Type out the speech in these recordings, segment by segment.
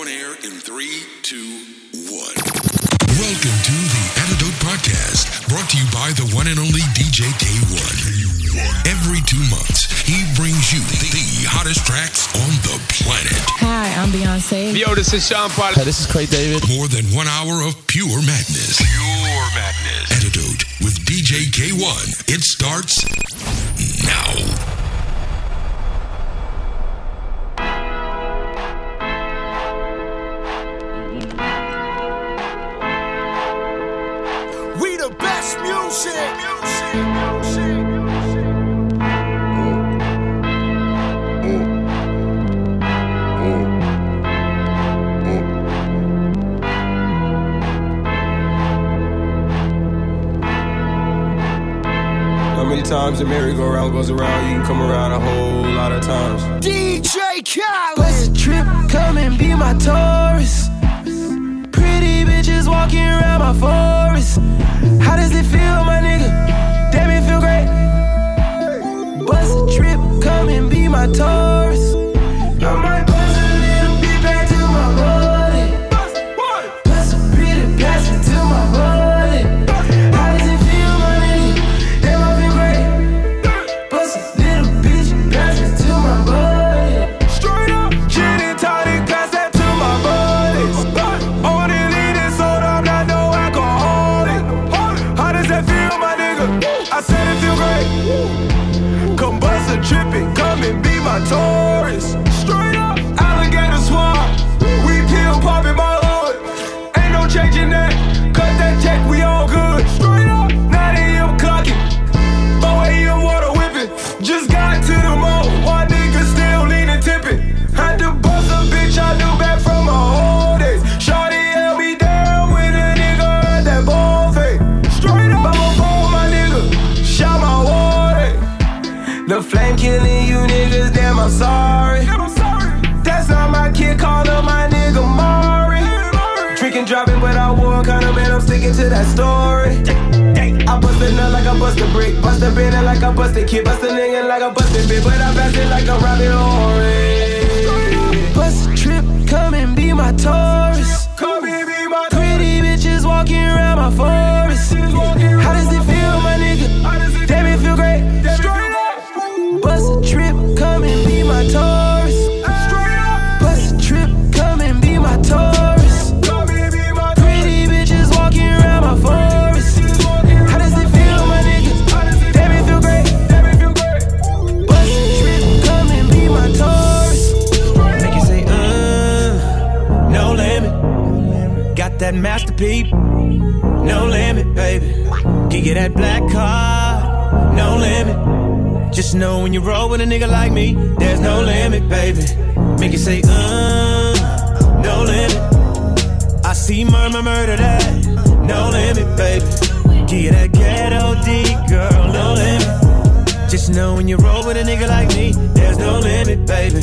On air in three, two, one. Welcome to the Antidote Podcast, brought to you by the one and only DJ Kay-One. Every two months, he brings you the, the hottest tracks on the planet. Hi, I'm Beyonce. Yo, this is Sean Paul. Hey, this is Craig David. More than one hour of pure madness. Pure madness. Antidote with DJ Kay-One. It starts now. Times the merry-go-round goes around? You can come around a whole lot of times. DJ Khaled. Bust a trip, come and be my tourist. Pretty bitches walking around my forest. How does it feel, my nigga? Damn, it feel great. Bust a trip, come and be my tourist. Bust a brick, bust a bit like I bust a kid, bust a nigga like I bust a bit, but I pass it like a Robin Orange. Bust a trip, come and be my tourist. Masterpiece, no limit, baby. Give you that black card, no limit. Just know when you roll with a nigga like me, there's no limit, baby. Make it say, uh, no limit. I see murmur, murder that, no limit, baby. Give you that ghetto D, girl, no limit. Just know when you roll with a nigga like me, there's no limit, baby.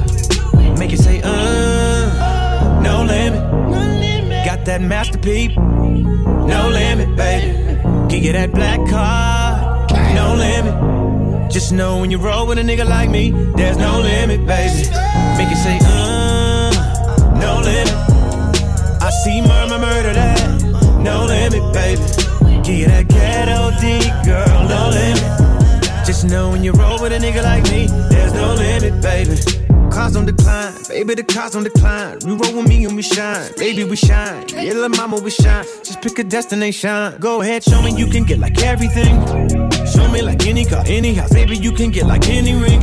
Make it say, uh, no limit. Got that masterpiece, no limit, baby. Give you that black card, no limit. Just know when you roll with a nigga like me, there's no limit, baby. Make it say, uh, no limit. I see murmur, murder that, no limit, baby. Give you that ghetto D, girl, no limit. Just know when you roll with a nigga like me, there's no limit, baby. Cars on decline, baby, the cars on decline. You roll with me and we shine, baby, we shine. Yeah, little mama, we shine. Just pick a destination. Go ahead, show me you can get like everything. Show me like any car, any house, baby, you can get like any ring,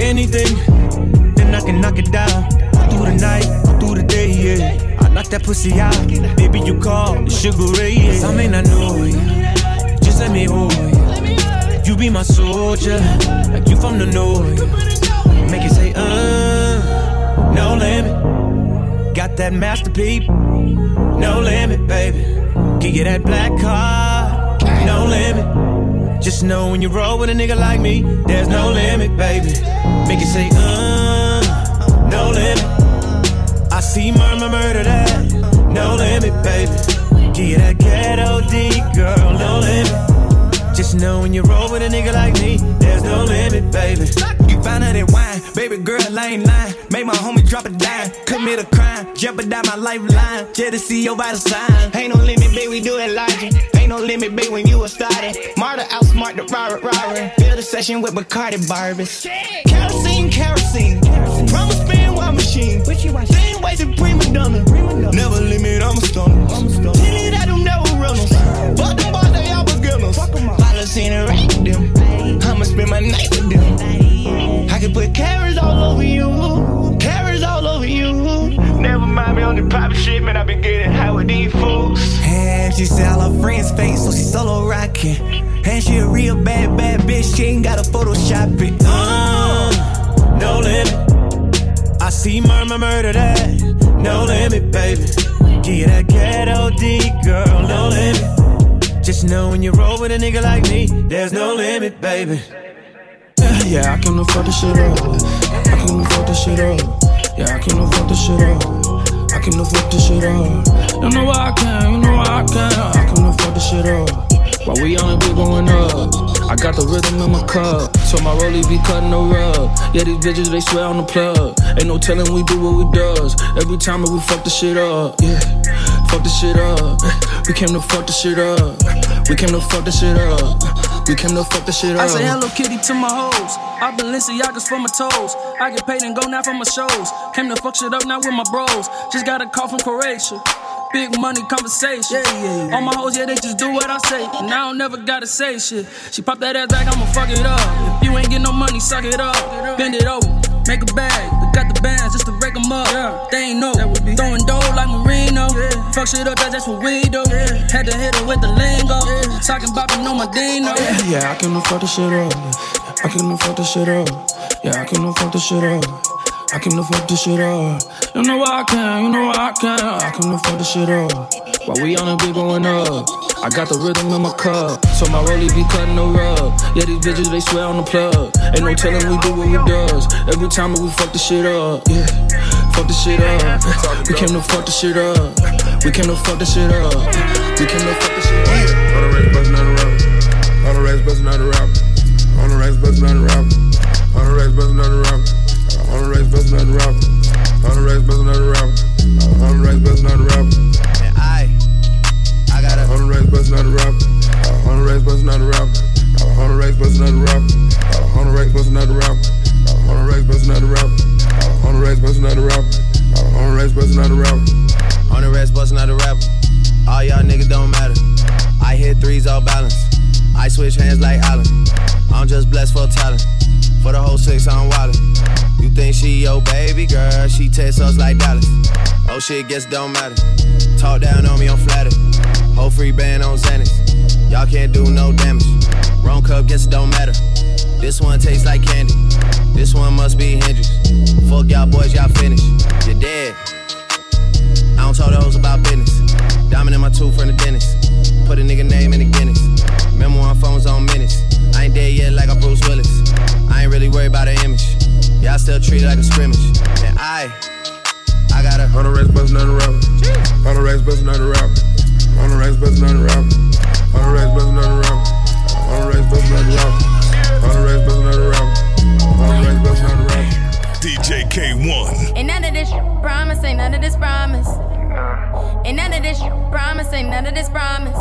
anything. Then I can knock it down through the night, through the day, yeah. I knock that pussy out, baby, you call the sugar ray, yeah. 'Cause I may not know you, just let me hold you. You be my soldier, like you from the north. Make it say, uh, no limit. Got that masterpiece, no limit, baby. Give you that black car, no limit. Just know when you roll with a nigga like me, there's no limit, baby. Make it say, uh, no limit. I see murmur murder that, no limit, baby. Give you that ghetto D, girl, no limit. Just know when you roll with a nigga like me, there's no limit, baby. You found out wine, baby girl, I ain't lying. Make my homie drop a dime, commit a crime, jeopardize my lifeline. Just to see your vital sign. Ain't no limit, baby, we do it like it. Ain't no limit, baby, when you were started. Marta outsmart the robber, robber. Build a session with Bacardi Barbies. Kerosene, kerosene. Promise spin while machine. Same way to prima donna. Never limit, I'm a stunner. Tell me that them never runners. Fuck them boys, they all beginners. Policy and rank them. I'ma spend my night with them. I can put carrots all over you. Carrots all over you. Never mind me on the private shit, man. I been getting high with these fools. And she said all her friends fake, so she solo rocking. And she a real bad, bad bitch. She ain't gotta Photoshop it. Uh, no limit. I see murmur murder that, no limit, baby. Give you that ghetto D, girl, no limit. Just know when you roll with a nigga like me, there's no limit, baby. Yeah, I can afford this shit up. I can afford this shit up. Yeah, I can afford this shit up. I can afford this shit up. You know why I can, you know why I can. I can afford this shit up. While we on it, we going up. I got the rhythm in my cup, so my rollie be cutting the rug. Yeah, these bitches they swear on the plug. Ain't no telling we do what we does. Every time that we fuck the shit up, yeah, fuck the shit up. We came to fuck the shit up. We came to fuck the shit up. We came to fuck the shit up. I say hello kitty to my hoes. I Balenciagas for my toes. I get paid and go now for my shows. Came to fuck shit up now with my bros. Just got a call from Croatia. Big money conversation. Yeah, yeah, yeah. All my hoes, yeah, they just do what I say. And I don't never gotta say shit. She pop that ass like I'ma fuck it up. If you ain't get no money, suck it up. Bend it over, make a bag. We got the bands just to break them up. Yeah. They ain't know. Throwing dough like Marino. Yeah. Fuck shit up, that's just what we do. Yeah. Had to hit her with the lingo. Yeah. Talking about on my Dino. Yeah, I can afford the shit up. I can afford the shit up. Yeah, I can afford the shit up. I can afford the shit up. You know I can, you know I can. I can afford the shit up. While we on it, be going up. I got the rhythm in my cup, so my rollie be cutting the rug. Yeah, these bitches they swear on the plug. Ain't no telling we do what we does. Every time we fuck the shit up, yeah, fuck the shit up. We came to fuck the shit up. We came to fuck the shit up. We came to fuck the shit up. On the racks, bustin' out a rapper. On the racks, bustin' out a rapper. On the racks, bustin' out a rapper. On the racks, bustin' out a rapper. On the racks, bustin' out a rapper. On the racks, bustin' out a rapper. On the racks, bustin' out a rapper. Got a. The racks, bustin' out a rapper. On the racks, bustin' out a rapper. On the racks, bustin' out a rapper. On the racks, bustin' out a rapper. On the racks, bustin' out a rapper. On the racks, bustin' out a rapper. On the racks, bustin' out a rapper. The rest, bustin' out a rapper. All y'all niggas don't matter. I hit threes all balance. I switch hands like Allen. I'm just blessed for talent. For the whole six, I'm wildin'. You think she your baby girl? She text us like Dallas. Oh shit, guess don't matter. Talk down on me, I'm flattered. Whole free band on Xanax. Y'all can't do no damage. Wrong cup, guess it don't matter. This one tastes like candy. This one must be Hendrix. Fuck y'all boys, y'all finished. You're dead. I don't talk to hoes about business. Diamond in my tooth from the dentist. Put a nigga name in the Guinness. Remember when phones on minutes. I ain't dead yet like I'm Bruce Willis. I ain't really worried about the image. Y'all still treat it like a scrimmage. And I, I got a. On the racks, bustin' out a rapper. On the racks, bustin' out a rapper. On the racks, bustin' out a rapper. On the racks, bustin' out a rapper. On the racks, bustin' out a rapper. On the racks, bustin' out a rapper. On the racks, bustin' out a rapper. DJ Kay-One. Ain't none of this promise, ain't none of this promise. Ain't none of this promise, ain't none of this promise.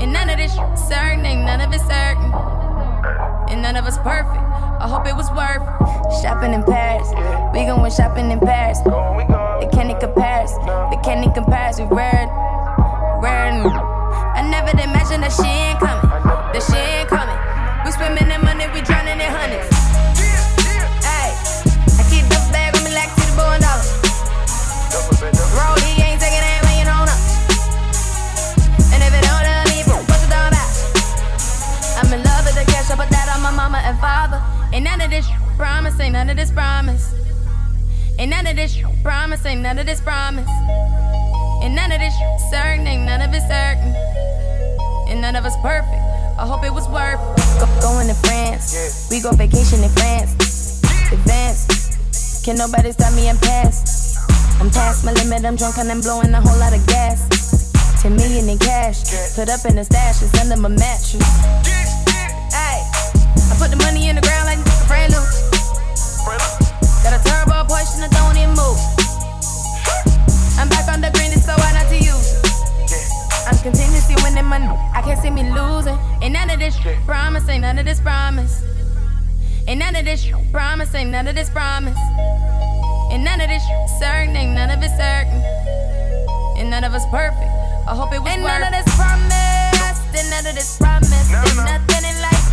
Ain't none of this certain, ain't none of it certain. And none of us perfect. I hope it was worth. Shopping in Paris, we going shopping in Paris. They can't even compare us, they can't compare us. We rare, rare. I never imagined that she ain't coming, that she ain't coming. We swimming in money, we drowning in hundreds. Ay, I keep the bag on me like to the bone dollar. Roll, he ain't taking that you know up. And if it don't tell me, what's it all about? I'm in love with the cash, I put that on my mama and father. Ain't none of this promise, ain't none of this promise. Ain't none of this promise, ain't none of this promise. And none of this certain, ain't none of it certain. And none of us perfect. I hope it was worth it. Go- going to France. Yeah. We go vacation in France. Advance. Can nobody stop me and pass? I'm past my limit, I'm drunk and I'm blowing a whole lot of gas. 10 million in cash, put up in a stash, it's under my mattress. I put the money in the ground like brand new. Got a turbo push and I don't even move. I'm back on the green, it's so hard not to use. I'm continuously winning money. I can't see me losing. Ain't none of this promise, ain't none of this promise. Ain't none of this promise, ain't none of this promise. And none of this certain, ain't none of it certain. And none of us perfect. I hope it was Ain't worth. none of this promise, ain't none of this promise. No, no. Nothing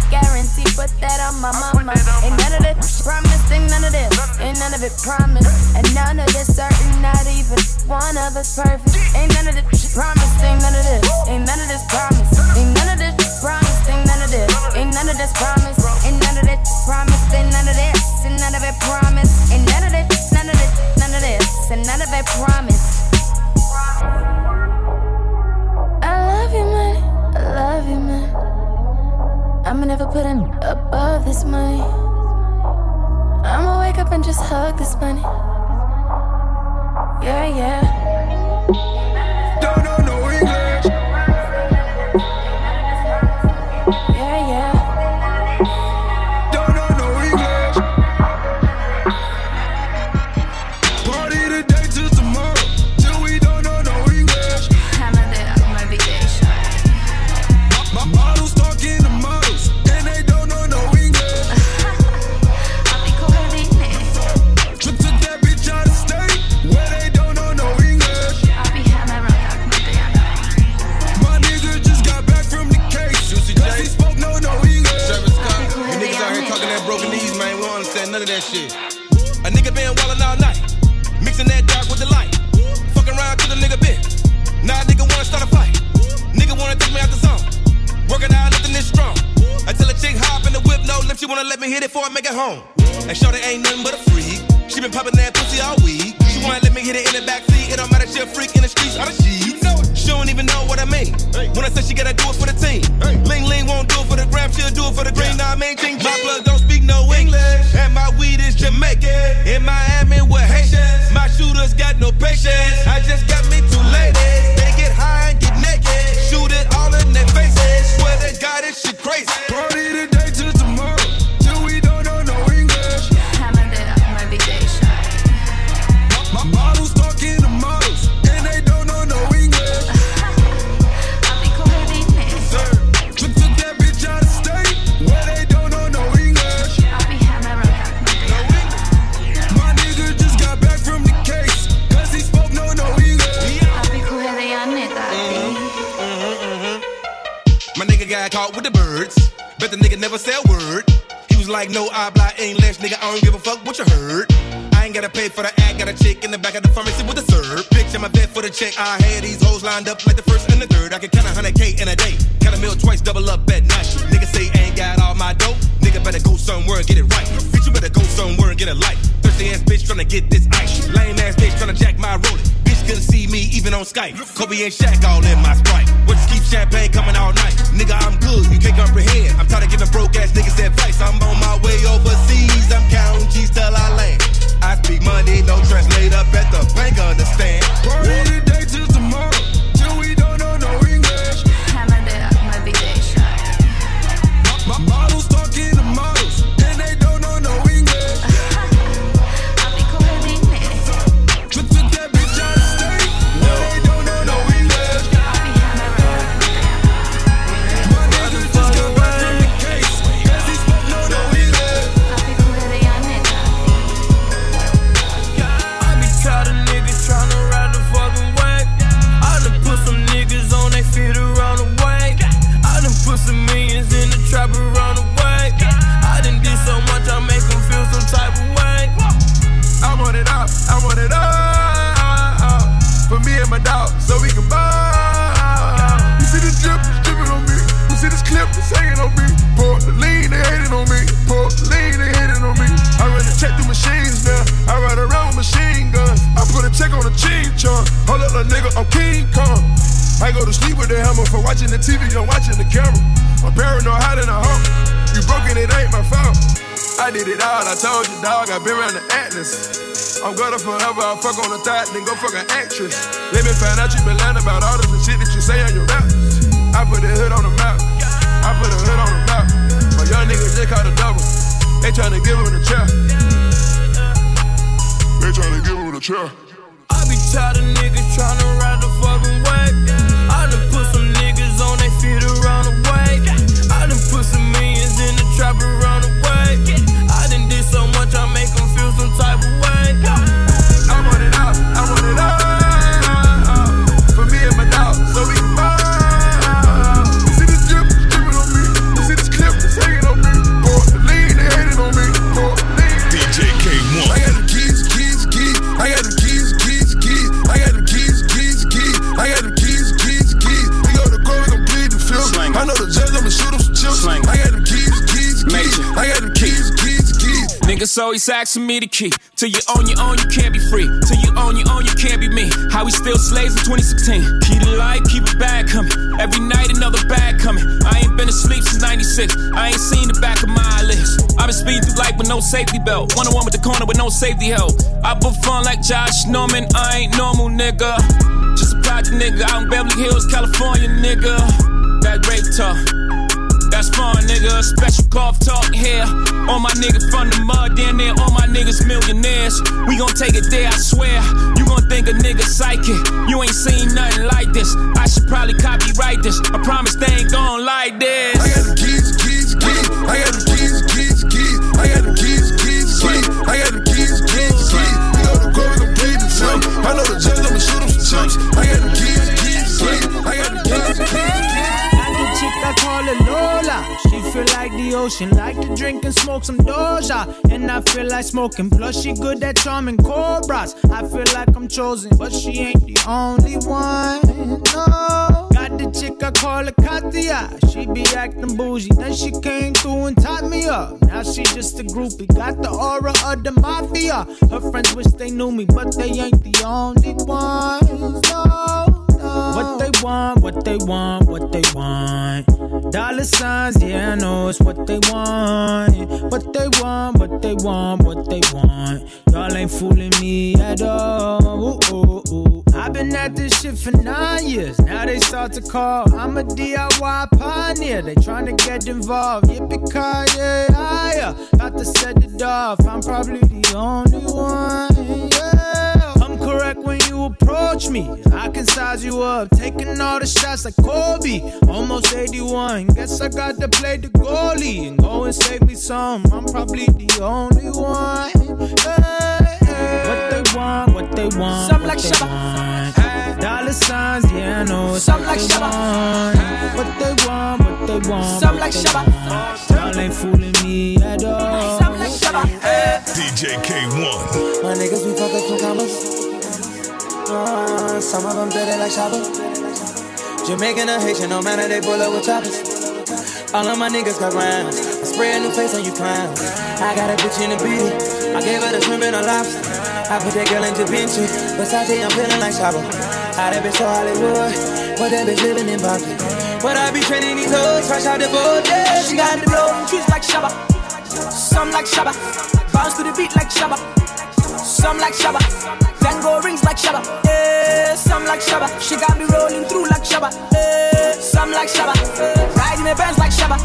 guarantee, put that on my mama. Ain't none of this promised, ain't none of this, ain't none of it promised. And none of this certain, not even one of us perfect. Ain't none of this promised, ain't none of this, ain't none of this promised. Ain't none of this promised, ain't none of this, ain't none of this promised. Ain't none of this promised, ain't none of this, ain't none of it promised. Ain't none of this, none of this, none of this, Ain't none of it promised. I love you, man. I love you, man. I'ma never put an above this money. I'ma wake up and just hug this money. Yeah, yeah. Don't know thought, then go fuck an actress. Let me find out you been always asking me the key. Till you own your own, you can't be free. Till you own your own, you can't be me. How we still slaves in 2016. Keep the light, keep it bag coming. Every night another bag coming. I ain't been asleep since 96. I ain't seen the back of my eyelids. i been speeding through life with no safety belt. One on one with the corner with no safety help. I put fun like Josh Norman. I ain't normal, nigga. Just a project nigga out in Beverly Hills, California, nigga. That rape talk. That's fun, nigga. Special golf talk here. All my niggas from the mud, down there. All my niggas millionaires. We gon' take it there, I swear. You gon' think a nigga psychic. You ain't seen nothing like this. I should probably copyright this. I promise they ain't gon' like this. I got them keys, keys, keys. I got them ocean, like to drink and smoke some Doja. And I feel like smoking, plus she good at charming cobras. I feel like I'm chosen, but she ain't the only one. No. Got the chick I call her Katia. She be acting bougie, then she came through and tied me up. Now she just a groupie, got the aura of the mafia. Her friends wish they knew me, but they ain't the only ones. No. What they want, what they want, what they want. Dollar signs, yeah, I know it's what they want. What they want, what they want, what they want. Y'all ain't fooling me at all. Ooh, ooh, ooh. I've been at this shit for nine years. Now they start to call. I'm a DIY pioneer. They trying to get involved. Yippee ki yay, higher. Got to set it off. I'm probably the only one. Yeah. I'm correct when you approach me. I can size you up, taking all the shots like Kobe. Almost 81. Guess I got to play the goalie and go and save me some. I'm probably the only one. Hey, hey. What they want, what they want, Some like they Shabba. want. Dollar signs, yeah, I know it's Some like they Shabba. want. What they want, what they want. Some what like they Shabba. want. Y'all ain't fooling me at all. Some like Shabba. DJ Kay-One. My niggas, we fuck up some commas. Some of them dirty like Shabba. Jamaican or Haitian, no matter, they pull up with choppers. All of my niggas got rounds. I spray a new face on you clowns. I got a bitch in the beat. I gave her the shrimp and a lobster. I put that girl in Da Vinci. Versace, I'm feeling like Shabba. How that bitch so Hollywood. But that bitch living in Boston. But I be training these hoes fresh out the boat. Yeah, She got the blow trees like Shabba. Some like Shabba. Bounce to the beat like Shabba. Some like Shabba. Van Gogh rings like Shabba. Yeah, some like Shabba. She got me rolling through like Shabba. Yeah, some like Shabba. Riding the Benz like Shabba.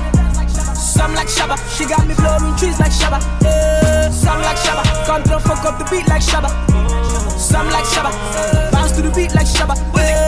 Some like Shabba. She got me blowing trees like Shabba. Yeah, some like Shabba. Control fuck up the beat like Shabba. Some like Shabba. Bounce to the beat like Shabba. Yeah,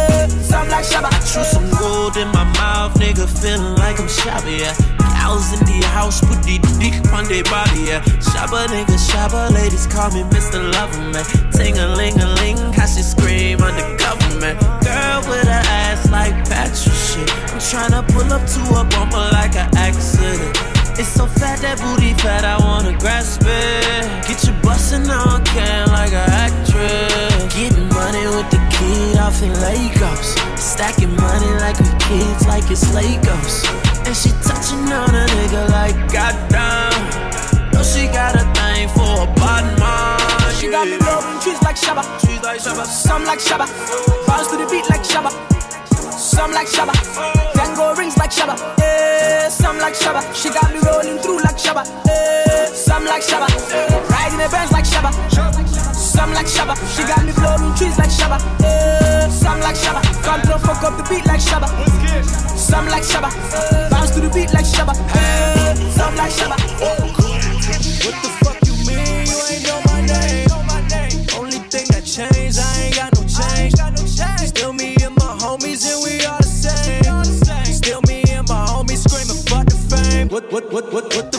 some like Shabba. True some gold in my mouth, nigga, feeling like I'm shabby, yeah. Cows in the house, put the dick on their body, yeah. Shabba nigga, shabba, ladies call me Mr. Loverman. Ting a ling a ling, how she scream under government. Girl with her ass like Patrick shit. I'm tryna pull up to a bumper like an accident. It's so fat, that booty fat, I wanna grasp it. Get you bustin' on can like an actress. Getting money with the kid off in Lagos. Stacking money like we kids, like it's Legos. And she touching on a nigga like goddamn. No, she got a thing for a bottom man. She got me blowing trees like Shabba. Trees like Shabba. Some like Shabba. Bounce to the beat like Shabba. Some like Shabba. Van Gogh rings like Shabba. Eh, some like Shabba. She got me rolling through like Shabba. Eh, some like Shabba. Riding the Benz like Shabba. Some like Shabba. She got me blowing trees like Shabba. Eh, some like Shabba. Come through, fuck up the beat like Shabba. Some like Shabba. Bounce to the beat like Shabba. Eh, some like Shabba. What the fuck you mean? You ain't know my name. Only thing that changed, I ain't got no change. Still me and my homies, and we all the same. Still me and my homies screaming, fuck the fame. What, what, what, what, what the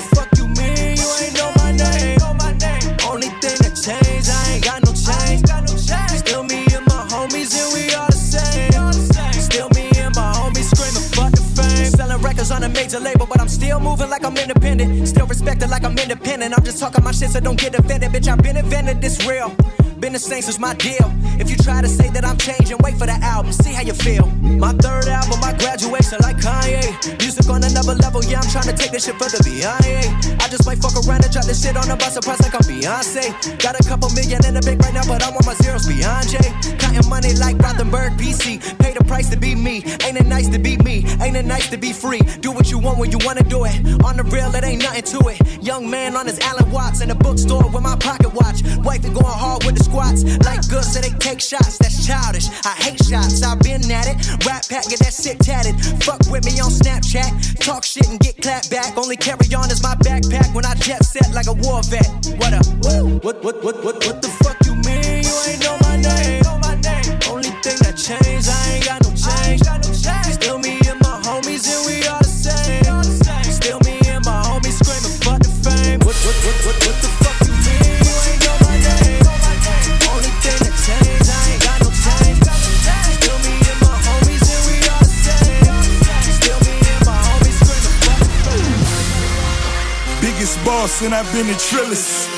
major label, but I'm still moving like I'm independent. Still respected like I'm independent. I'm just talking my shit, so don't get offended. Bitch, I've been invented, this real. Been the same since my deal. If you try to say that I'm changing, wait for the album, see how you feel. My third album, my graduation, like Kanye. Music on another level, yeah, I'm trying to take this shit further beyond. I just might fuck around and drop this shit on a bus, surprise like I'm Beyonce. Got a couple million in the bank right now, but I want my zeros beyond Jay. Counting money like Rothenberg PC. Pay the price to be me. Ain't it nice to be me? Ain't it nice to be free? Do what you want when you wanna do it. On the real, it ain't nothing to it. Young man on his Alan Watts in a bookstore with my pocket watch. Wife going hard with the squats. Like good, so they take shots. That's childish. I hate shots. I've been at it. Rap pack, get that sick tatted. Fuck with me on Snapchat. Talk shit and get clapped back. Only carry on is my backpack when I jet set like a war vet. What up? What, what, what, what, what the fuck you mean? You ain't know And I've been a trillist.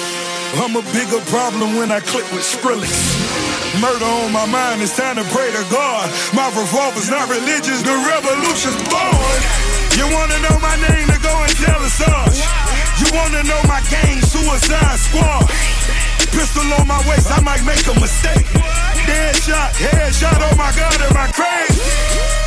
I'm a bigger problem when I click with Skrillex. Murder on my mind, it's time to pray to God. My revolver's not religious, the revolution's born. You wanna know my name, then go and tell us us. You wanna know my gang, Suicide Squad. Pistol on my waist, I might make a mistake. Dead shot, head shot, oh my god, am I crazy?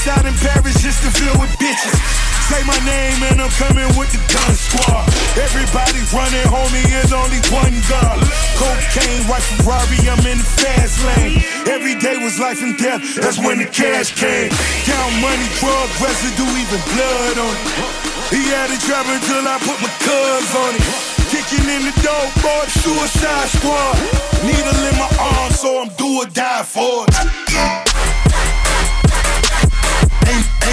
Palace out in Paris just to fill with bitches. Say my name and I'm coming with the gun squad. Everybody running, homie, is only one God. Cocaine, white Ferrari, I'm in the fast lane. Every day was life and death, that's when the cash came. Count money, drug residue, even blood on it. He had it trapping till I put my cuz on it. Kicking in the door, boy, suicide squad. Needle in my arm, so I'm do or die for it.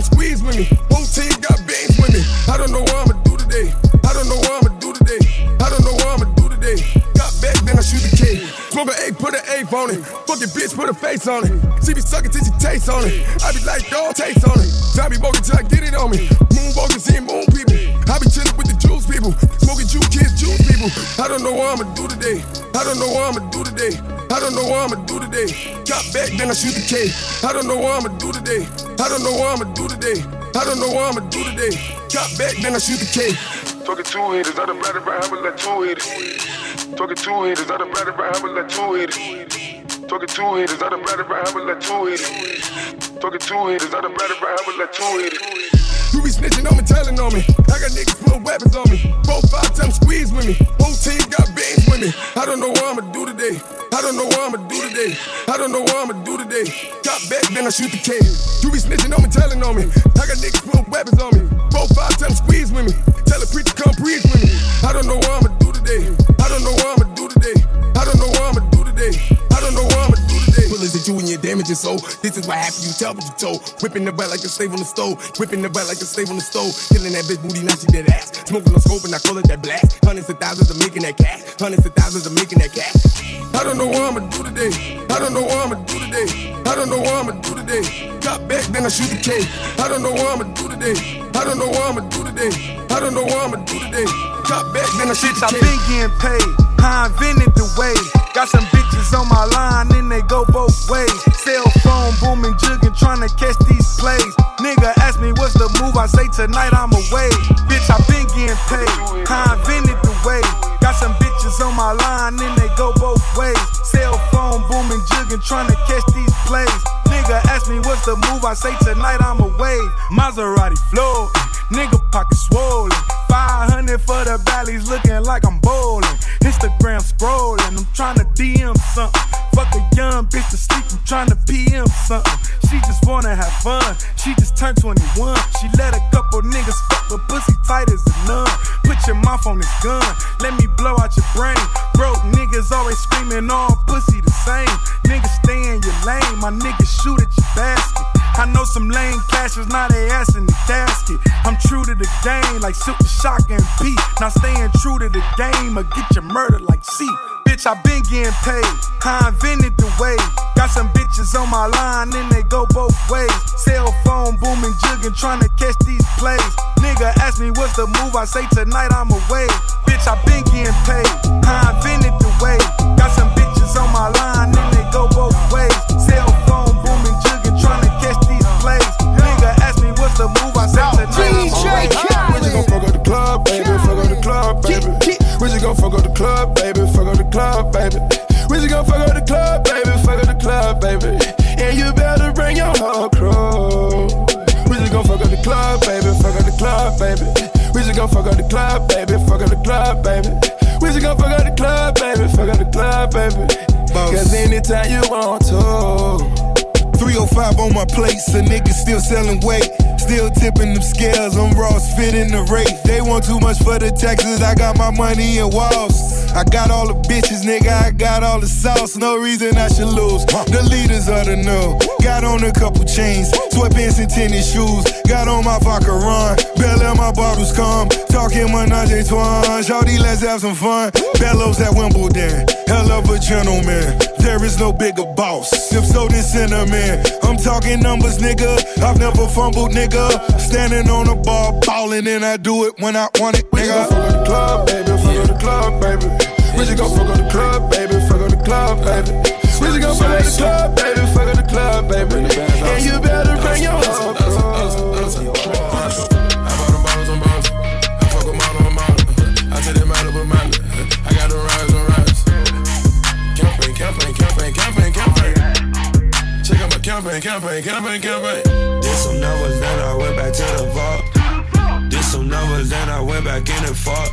squeeze with me. Whole got beans with me. I don't know what I'ma do today. I don't know what I'ma do today. I don't know what I'ma do today. Got back, then I shoot the K. Smoke an eight, put an eight on it. Fucking bitch, put a face on it. She be sucking till she taste on it. I be like, dog, taste on it. Time Bogus till I get it on me. Moon Bogus, see moon people. I be chilling with the juice people. Smoking juice kids, juice people. I don't know what I'ma do today. I don't know what I'ma do today. I don't know what I'ma do today. Got back, then I shoot the K. I don't know what I'ma do today. I don't know what I'ma do today. I don't know what I'ma do today. Got back, then I shoot the K. Talking two hitters, I done batted right, have let two hitters. Talking two hitters, I done batted right, have let two hitters. Talking two hitters, I done batted right, have let two hitters. Talking two hitters, I done batted right, have let two hitters. You be snitching on me, telling on me. I got niggas put weapons on me. Four, five times squeeze with me. Whole team got beans with me. I don't know what I'ma do today. I don't know what I'ma do today. I don't know what I'ma do today. Got back, then I shoot the K. You be snitching on me, telling on me. I got niggas put weapons on me. Four, five times squeeze with me. Tell a preacher come preach with me. I don't know what your soul. This is what happened, you tell what you told. Whipping the butt like a slave on the stove. Whipping the butt like a slave on the stove. Killing that bitch booty, now she dead ass. Smoking the scope and I call it that blast. Hundreds of thousands of making that cash. Hundreds of thousands of making that cash. I don't know what I'ma do today. I don't know what I'ma do today. I don't know what I'ma do today. Got back, then I shoot the K. I don't know what I'ma do today. I don't know what I'ma do today. I don't know what I'ma do today. Got back, then I the Bitch, been getting paid. I invented the way. Got some bitches on my line, and they go both ways. Cell phone booming, jugging, trying to catch these plays. Nigga ask me what's the move, I say tonight I'm away. Bitch, I been getting paid. I invented the way. Got some bitches on my line, and they go both ways. Cell phone booming, jugging, trying to catch these plays. Nigga ask me what's the move, I say tonight I'm away. Maserati floor, nigga pocket swollen. 500 for the valleys, looking like I'm bowling. Instagram scrolling, I'm trying to DM something. Fuck a young bitch to sleep, I'm trying to PM something. She just wanna have fun, she just turned 21. She let a couple niggas fuck her pussy tight as a nun. Put your mouth on this gun, let me blow out your brain. Broke niggas always screaming all pussy the same. Niggas stay in your lane, my niggas shoot at your basket. I know some lame cashers, now they ass in the casket. I'm true to the game, like Silk Shock and Pete. Now staying true to the game, or get you murdered like C. Bitch, I been getting paid. I invented the way. Got some bitches on my line, and they go both ways. Cell phone booming, jugging, trying to catch these plays. Nigga ask me what's the move, I say tonight I'm away. Bitch, I been getting paid. I invented the way. Got some bitches on my line, and they go both ways. Cell ask me the move, I say tonight I'm away. We just gon' fuck up the club, baby. Fuck up the club, baby. We just gon' fuck up the club, baby. Fuck up the club, baby. We just gon' fuck up the club, baby. Fuck up the club, baby. And you better bring your whole crew. We just gon' fuck up the club, baby. Fuck up the club, baby. We just gon' fuck up the club, baby. Fuck up the club, baby. We just gon' fuck up the club, baby. Fuck up the club, baby. Cause anytime you want to. 305 on my plate, so niggas still selling weight. Still tipping them scales, I'm Ross fitting the rate. They want too much for the taxes, I got my money in walls. I got all the bitches, nigga, I got all the sauce. No reason I should lose. The leaders of the know. Got on a couple chains, sweatpants and tennis shoes. Got on my vodka run, Bell my bottles come. Talking menage trois, shawty, let's have some fun. Bellows at Wimbledon, hell of a gentleman. There is no bigger boss. If so, then cinnamon. I'm talking numbers, nigga. I've never fumbled, nigga. Standing on the bar, ballin', and I do it when I want it, nigga. Fuck up the club, baby. Fuck up the club, baby. We just gon' fuck up the club, baby. Fuck up the club, baby. We just gon' fuck up the club, baby. Fuck up the club, baby. And you better bring your whole Campaign, campaign, campaign, campaign. Did some numbers, then I went back to the vault. Did some numbers, then I went back in and fought.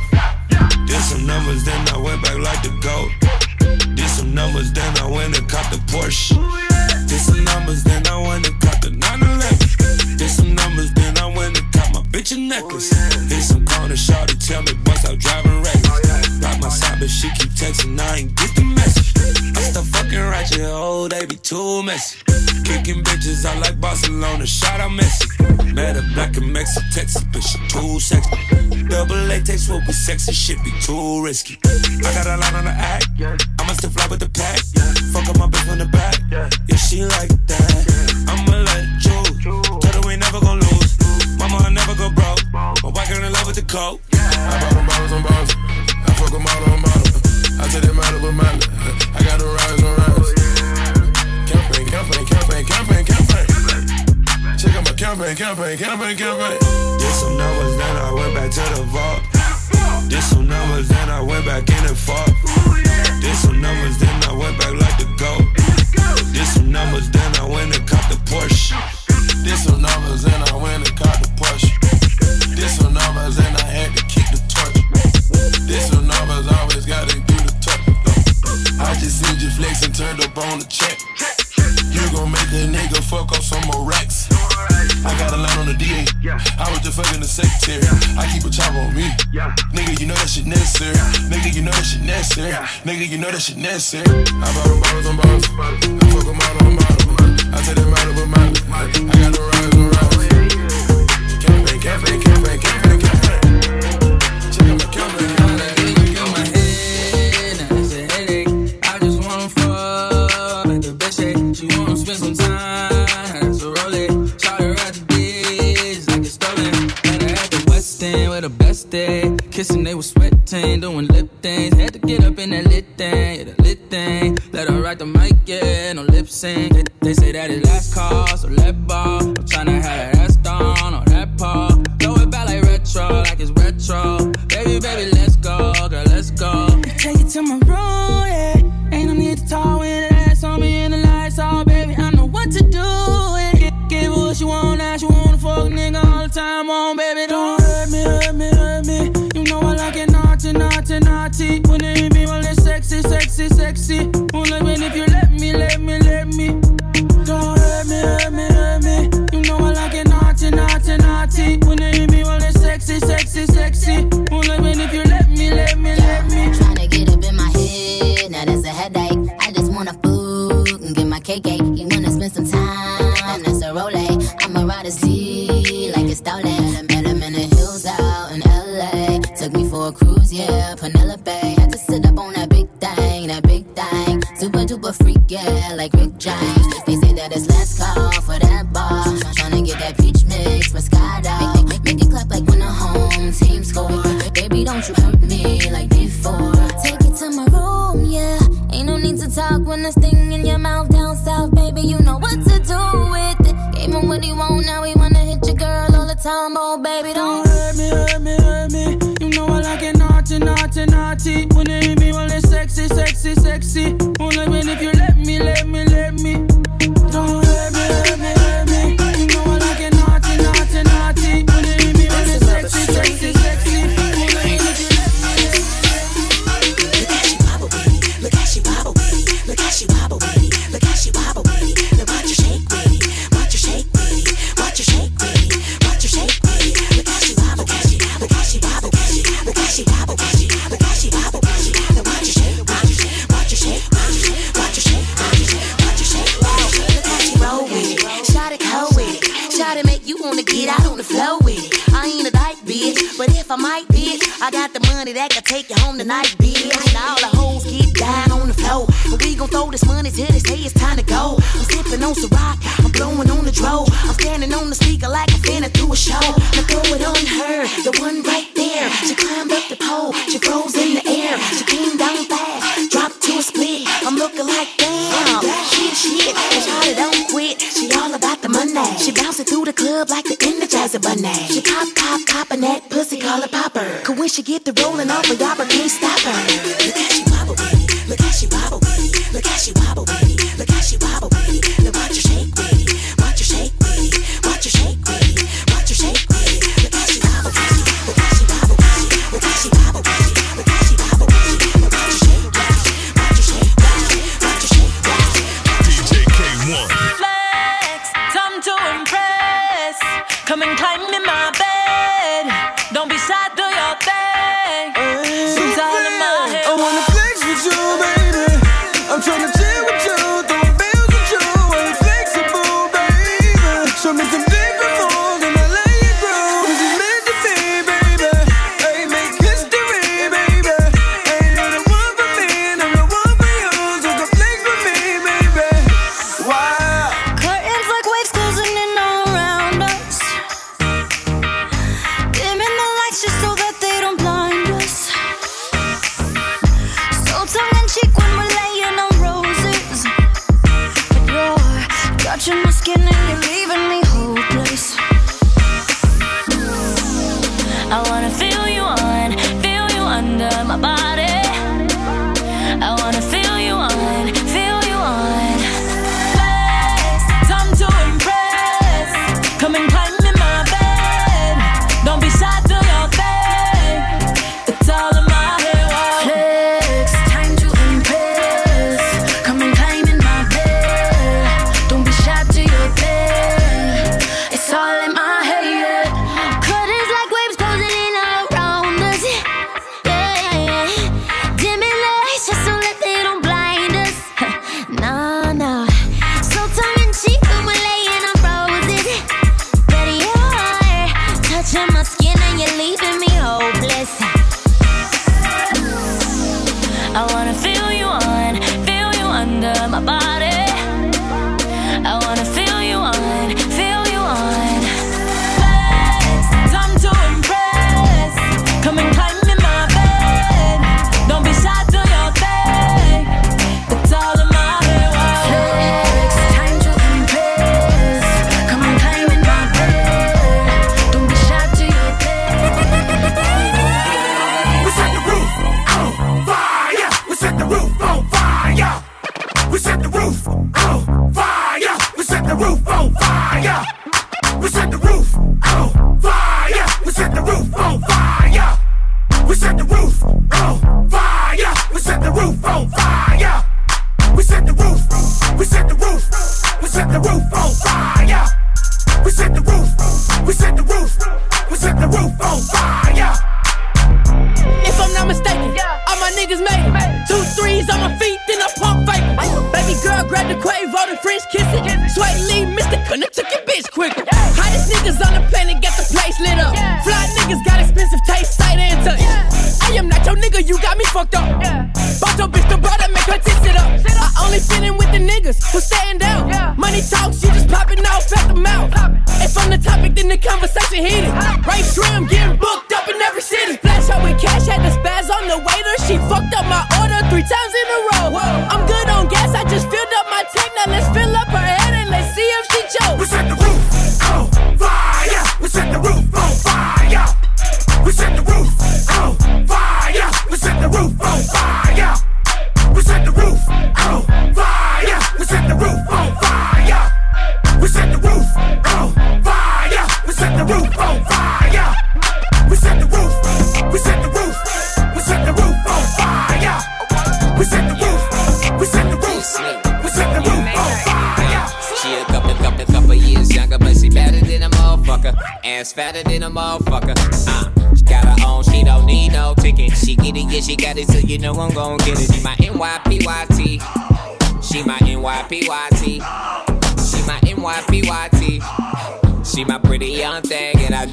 Did some numbers, then I went back like the goat. Did some numbers, then I went and caught the Porsche. Did some numbers, then I went and caught the 911. Did some numbers, then I went and caught my bitch a necklace. Hit some corner shot to tell me what's out driving outside, but she keep texting, I ain't get the message. I stop fucking ratchet, oh, they be too messy. Kicking bitches out like Barcelona, shot out Messi. Met a black and Mexican Texas, but she too sexy. Double A latex will be sexy, shit be too risky. I got a line on the act, I'ma still fly with the pack. Fuck up my bitch on the back, yeah, she like that. I'ma let it choose, tell her we never gon' lose. Mama, I never go broke. My wife girl in love with the coke. I bought them bottles on bottles fuck with model, model. I said that model with model. I got the rise on rise. Campaign, campaign, campaign, campaign, campaign. Check out my campaign, campaign, campaign, campaign. Did some numbers, then I went back to the vault. Did some numbers, then I went back in and fought. Did some numbers, then I went back like the goat. Did some numbers, then I went and caught the Porsche. Did some numbers, then I Nigga, you know that shit nasty. I bought them bottles on bottles. I fuck them all on bottles. I take them out of a. I got the rides on rocks. Campaign, campaign. Check out my. Spend some time, so roll it. Shout her out the bitch like it's stolen. Met her at the with best day. Kissing, they were sweating, doing.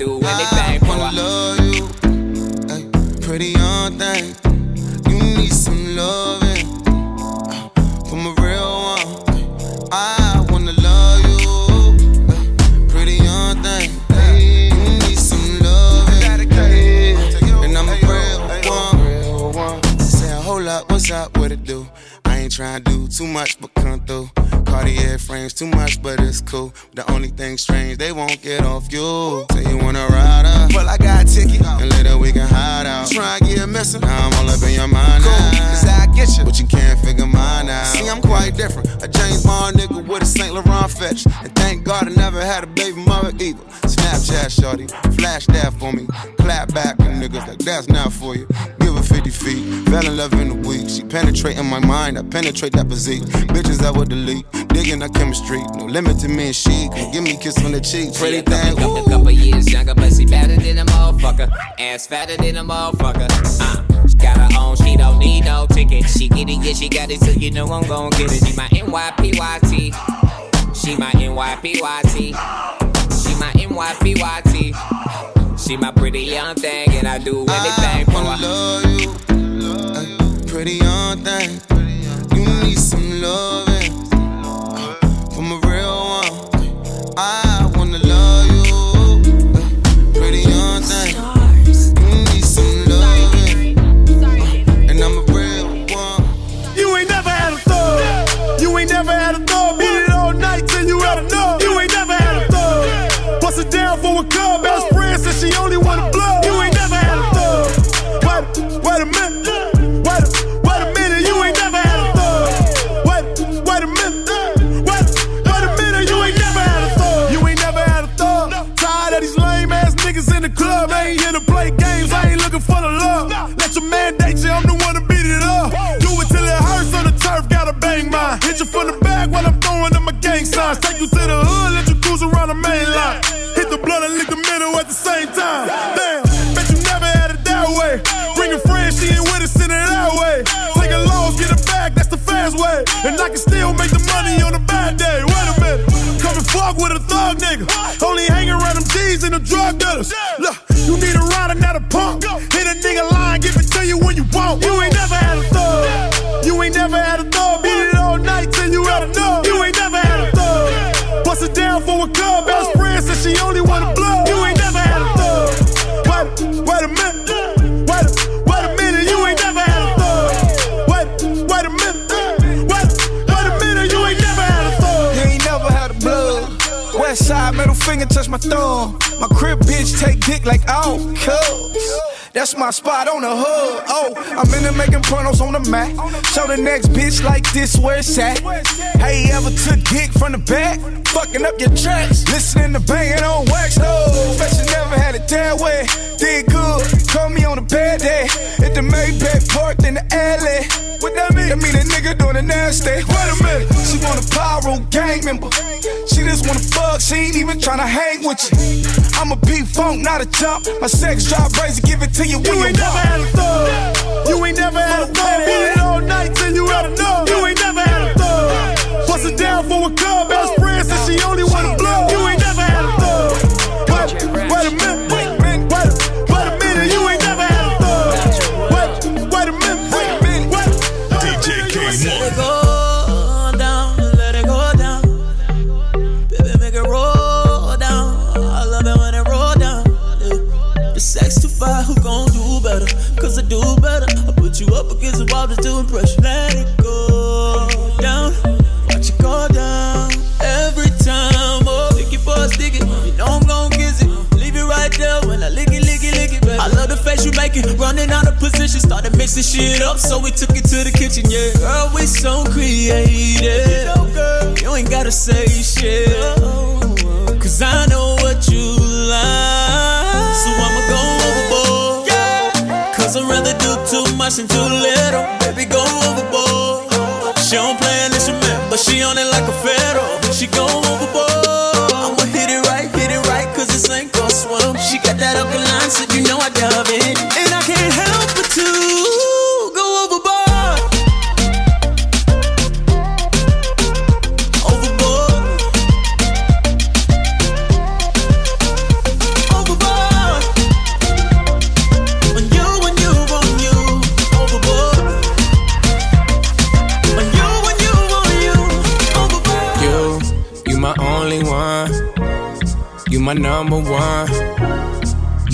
do anything for love. penetrating my mind. I penetrate that physique. Bitches I would delete. Digging that chemistry. No limit to me and she. Can give me a kiss on the cheek. Pretty thing. Couple, couple, couple years younger, but she better than a motherfucker. Ass fatter than a motherfucker. Uh, she got her own. She don't need no ticket. She get it, yeah, she got it. So you know I'm gon' get it. She my NYPYT. She my NYPYT. She my NYPYT. She my pretty young thing, and I do anything I for her. Love you pretty young thing. You need some loving from a real one. I The next bitch like this where it's at. Hey, ever took dick from the back? Fucking up your tracks. Listening to banging on wax. No, you never had it that way. Did good. Call me on a bad day. At the Maybach parked in the alley. What that mean? That mean a nigga doing a nasty. Wait a minute. She want a pyro gang member. She just wanna fuck. She ain't even tryna hang with you. I'm a P funk, not a jump. My sex drive crazy. Give it to you when you, ain't never had a thug. You ain't never had a thug. Beat it all night till you of know. You ain't never had a thug. Bust it down for a cub. Best friend said she only wanna blow. You ain't never had a thug. Wait, wait a minute. Wait, wait, wait a minute. You ain't never had a thug. Wait, wait a minute. Wait a minute. Wait. DJ Let up against the wall just to impress you. Let it go down, watch it go down. Every time, oh, lick it for a stick it. You know I'm gon' kiss it. Leave it right there when I lick it, lick it, lick it, baby. I love the face you make it. Running out of position, started mixing shit up, so we took it to the kitchen, yeah. Girl, we so creative. You ain't gotta say shit. Cause I know what you like. So I'ma go. Cause I'd rather do too much than too little. Baby, go overboard. She don't play an instrument, but she on it like a fiddle. She go overboard. I'ma hit it right, hit it right, cause this ain't gon' swim. She got that alkaline, so you know I love it. And I can't help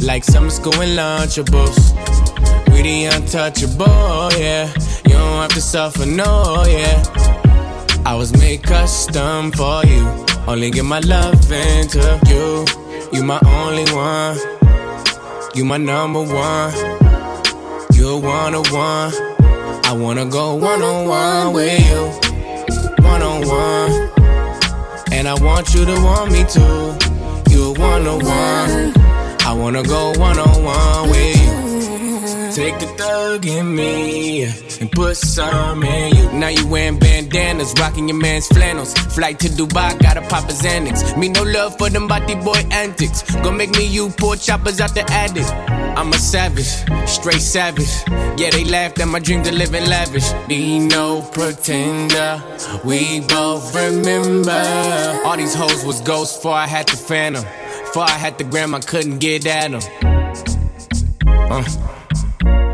Like summer school and lunchables. We the untouchable, yeah. You don't have to suffer, no, yeah. I was made custom for you. Only give my love into you. You my only one. You my number one. You're one on one. I wanna go one on one with you. One on one. And I want you to want me too. You're one on one. Wanna go one on one with you. Take the thug in me and put some in you. Now you wearing bandanas, rocking your man's flannels. Flight to Dubai, gotta pop his Xanax. Me no love for them body boy antics. Gonna make me you poor choppers out the attic. I'm a savage, straight savage. Yeah, they laughed at my dream to live in lavish. Be no pretender, we both remember. All these hoes was ghosts before I had the phantom. Before I had the gram, I couldn't get at them. Uh.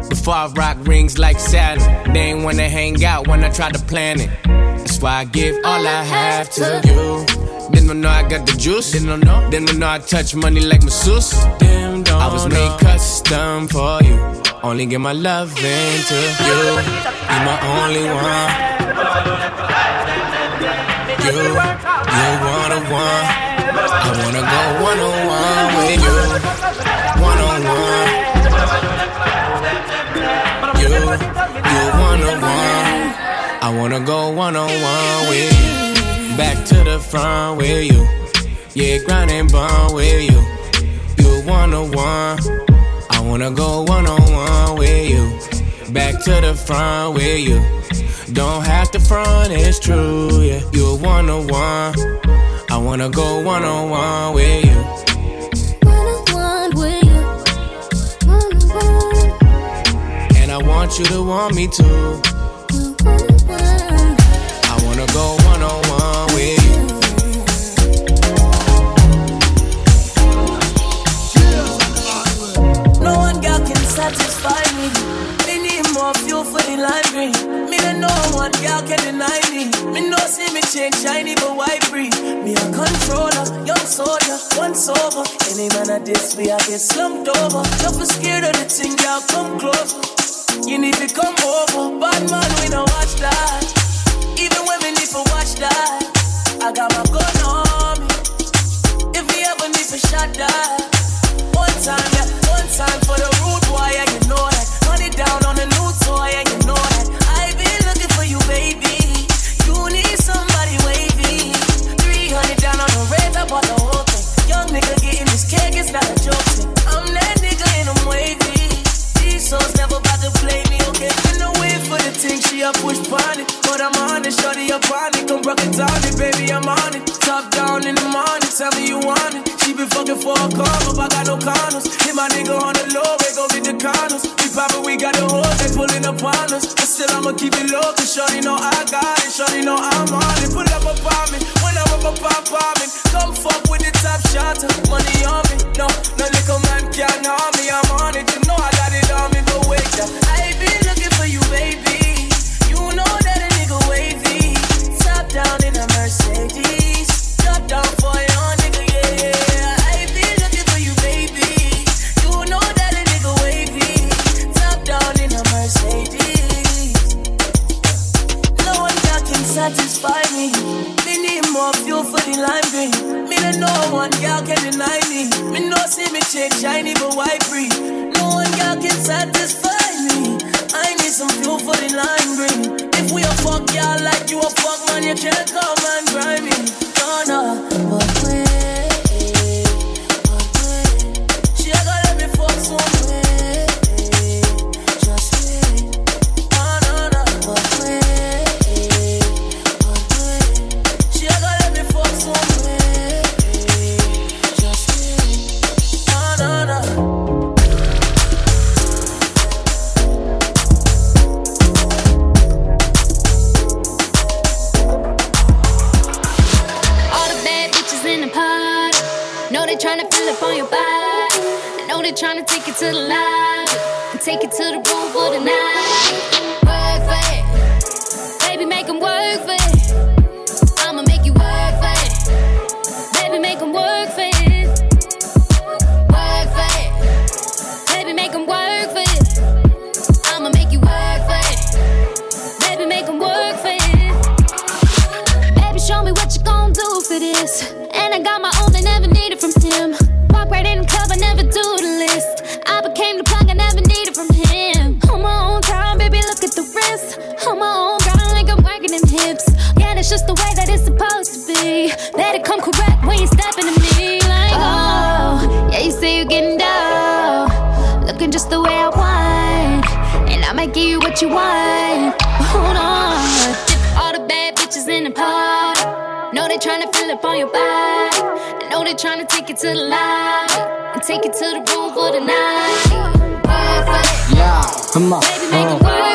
Before I rock rings like Saturn, they ain't wanna hang out when I try to plan it. That's why I give all I have to you. Then don't know I got the juice. Then don't know. Then know I touch money like masseuse. Them don't I was made custom for you. Only give my love into you. You my only one. You, you one on one. I wanna go one on one with you. One on one. You, you one on one. I wanna go one on one with you. Back to the front with you. Yeah, grind and bond with you. You one on one. I wanna go one on one with you. Back to the front with you. Don't have to front, it's true. Yeah, you one on one. I wanna go one on one with you. And I want you to want me too. I wanna go one on one with you. No one girl can satisfy me. They need more fuel for the library say no one girl can deny me. Me no see me change shiny, but why breathe? Me a controller, young soldier, once over. Any man I this, we I get slumped over. Don't be scared of the thing, girl, come closer. You need to come over, bad man, we don't watch that. Even women need to watch that. I got my gun on me. If we ever need to shot that, one time, yeah, one time for the all calm up, I got no condoms. Hit my nigga on the low, they gon' get the condoms. We poppin', we got the hoes, they pullin' up on us. But still, I'ma keep it low, cause shorty know I got it, shorty know I'm on it. Pull up a bombin', whenever I'm a pop bombin'. Come fuck with the top shot, money on me, no, no wanna take it to the light and take it to the room for the night. Yeah, come on. Baby, make it work.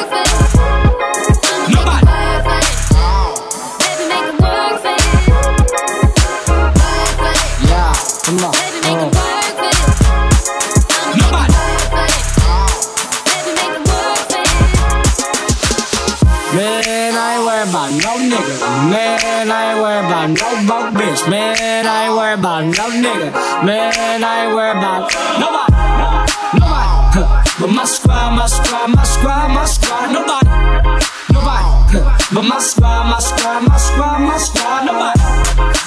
Man, I ain't worried about nobody, nobody, But my squad, my squad, my squad, my squad, nobody, nobody. But my squad, my squad, my squad, my squad, nobody,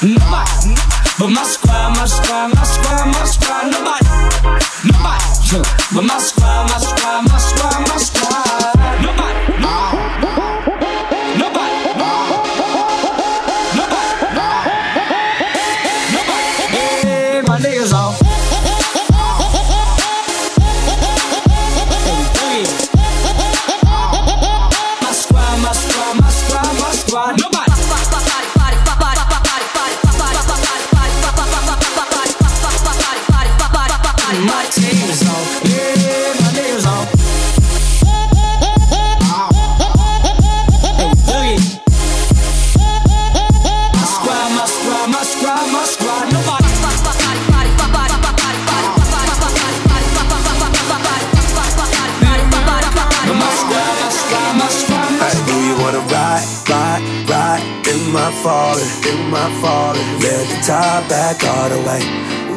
nobody. But my squad, my squad, my squad, my squad, nobody, nobody. But my squad, my squad. My falling? Am I? Let the top back all the way.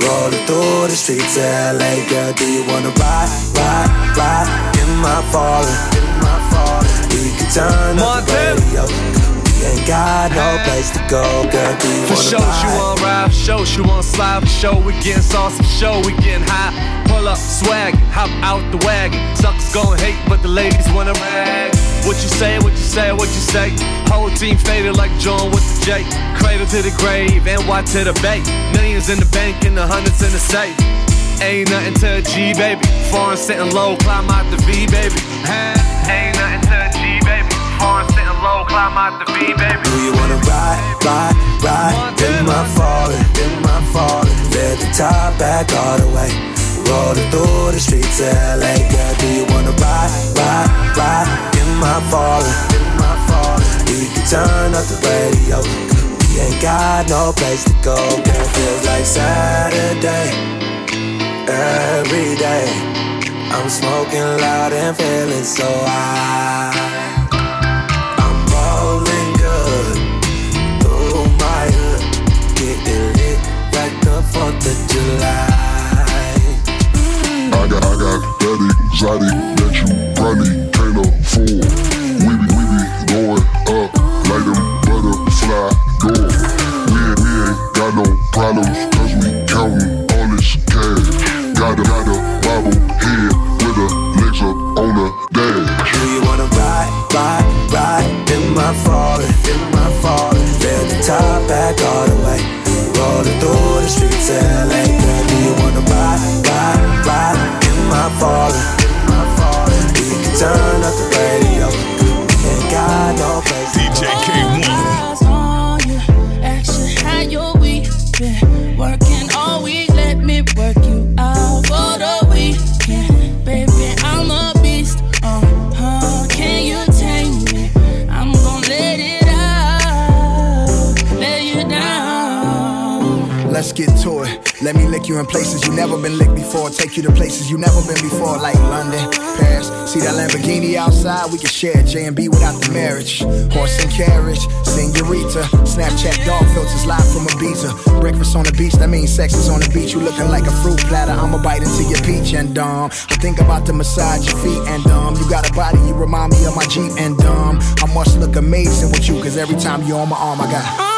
Rolling through the streets of LA, girl, do you wanna ride, ride, ride? Am I falling? Am I falling? We can turn up the radio. Ain't got no place to go, girl, do you For she ride? want ride, for she want slide, for show, we getting saucy, sure, we getting high. Pull up, swag, hop out the wagon. Suckers gon' hate, but the ladies wanna rag. What you say, what you say, what you say? Whole team faded like John with the J. Cradle to the grave, and NY to the bay. Millions in the bank and the hundreds in the safe. Ain't nothing to a G, baby. Foreign sitting low, climb out the V, baby. Ain't nothing to low, climb out the V, baby. Do you wanna ride, ride, ride? Am I falling? Am I falling? Let the top back all the way. Rolling through the streets of LA, girl. Do you wanna ride, ride, ride? Am I falling? Am I falling? We can turn up the radio. We ain't got no place to go, girl. Feels like Saturday every day. I'm smoking loud and feeling so high. I got, I got that exotic that you probably can't. We be, we be going up like them butterfly. We ain't, got no problems cause we counting all this cash. Got a, got a bobble head with her legs on the dash. Do you wanna ride, ride, ride? Am I falling? Am I falling? Let the top back all the way. Rolling through the streets of LA, girl. Do you wanna ride, ride, ride? Am I falling? Am We can turn up the radio. We ain't got no place. DJ Eyes Let's get to it. Let me lick you in places you never been licked before. Take you to places you never been before, like London, Paris. See that Lamborghini outside? We can share J and B without the marriage. Horse and carriage, senorita. Snapchat dog filters live from Ibiza. Breakfast on the beach, that means sex is on the beach. You looking like a fruit platter. I'ma bite into your peach and dumb. I think about to massage your feet and dumb. You got a body, you remind me of my Jeep and dumb. I must look amazing with you, cause every time you're on my arm, I got.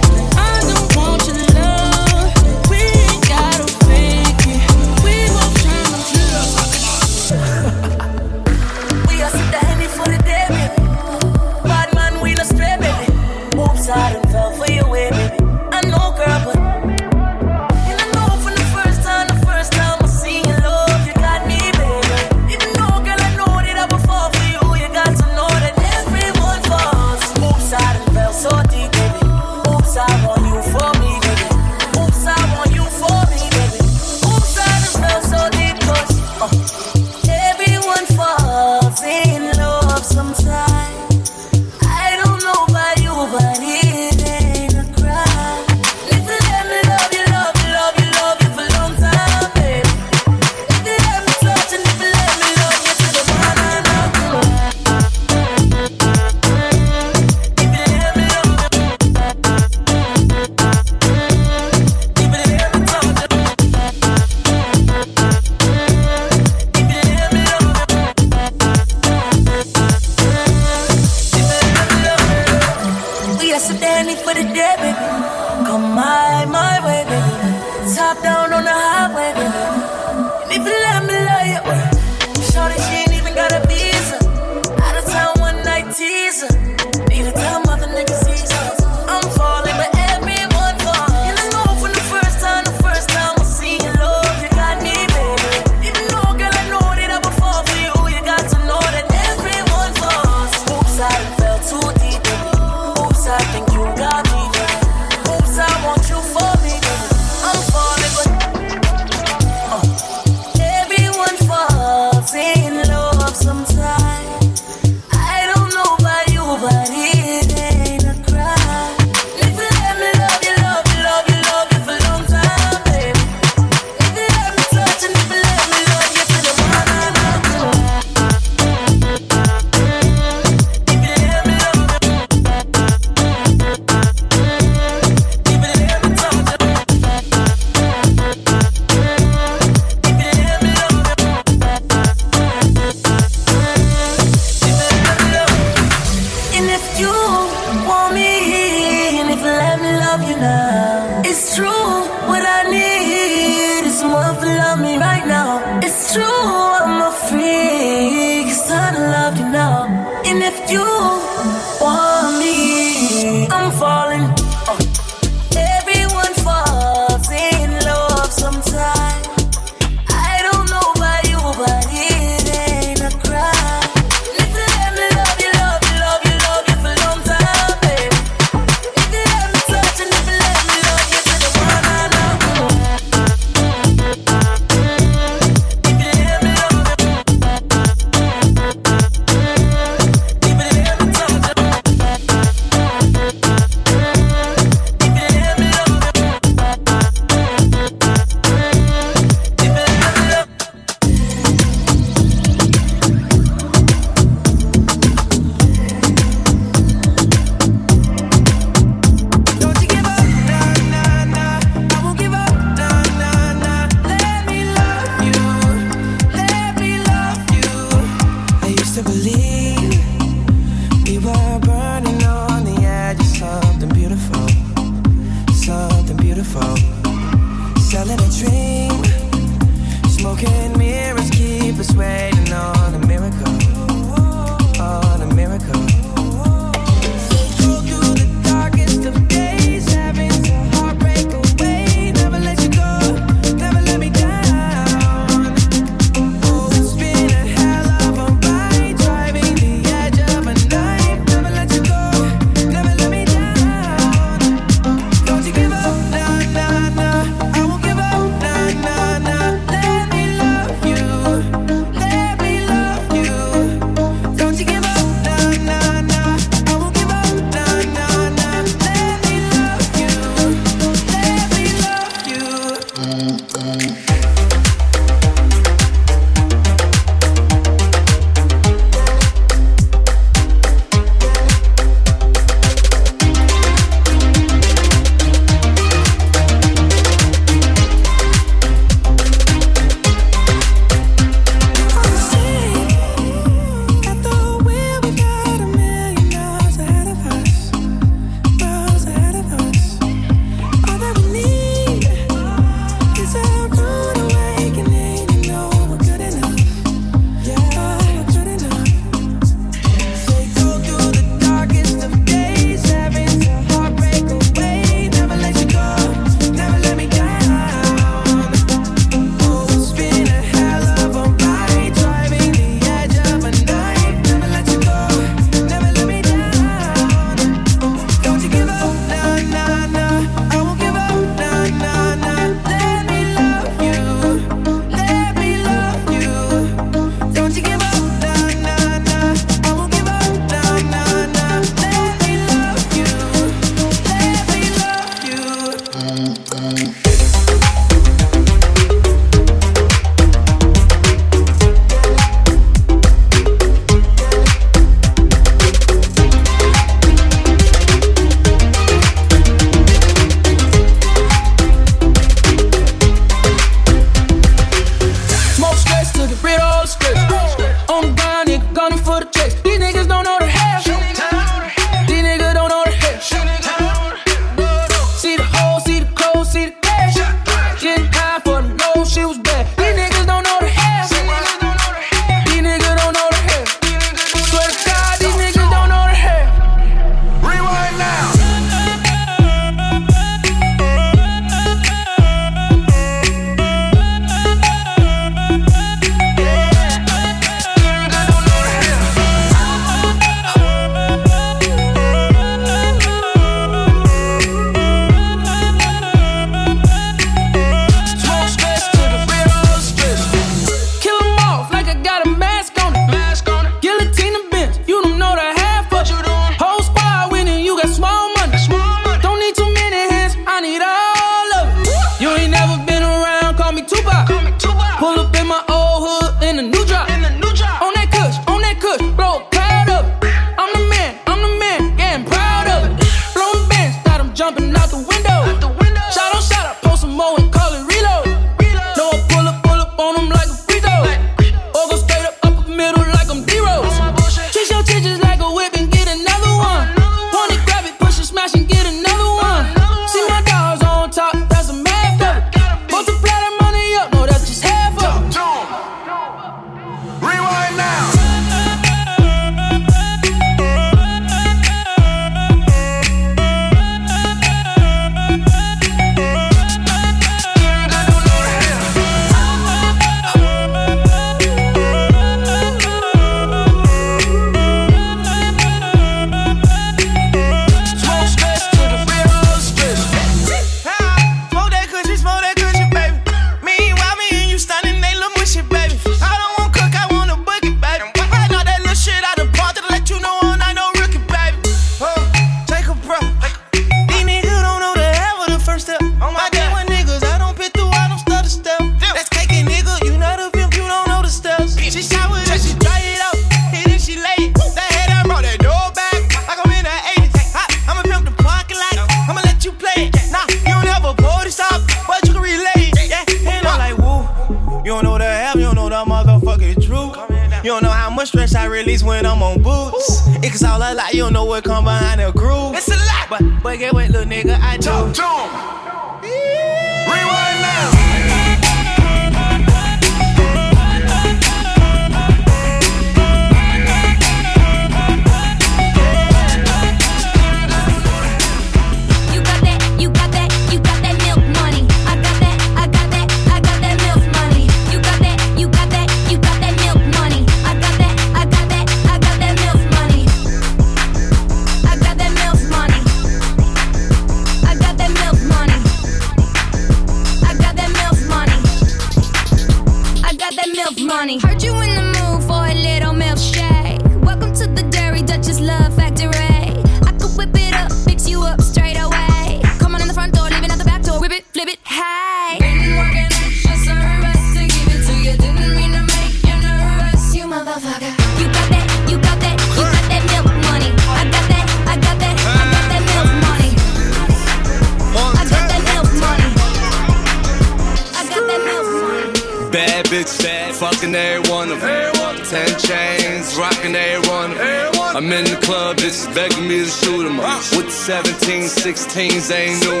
16s, they ain't new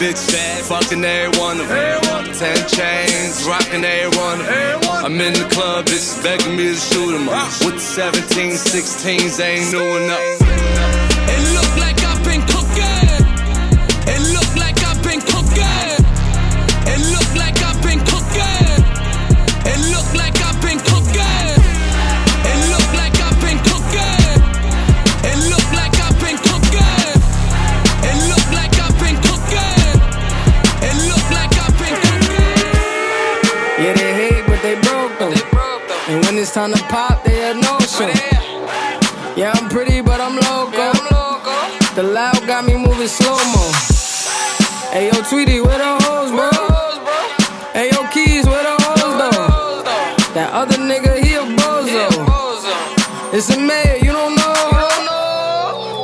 bitch, bad, fucking every one of them. Ten chains, rocking every one of them. I'm in the club, bitches begging me to shoot 'em up. With the 17, 16s, they ain't new enough. It look like Yeah, they hate, but they broke though. And when it's time to pop, they had no show. Oh, yeah, I'm pretty, but I'm loco. The loud got me moving slow mo. Hey yo, Tweety, where the hoes, bro? Hey yo, Keys, where the hoes though? That other nigga, he a bozo. It's a mayor, you don't know.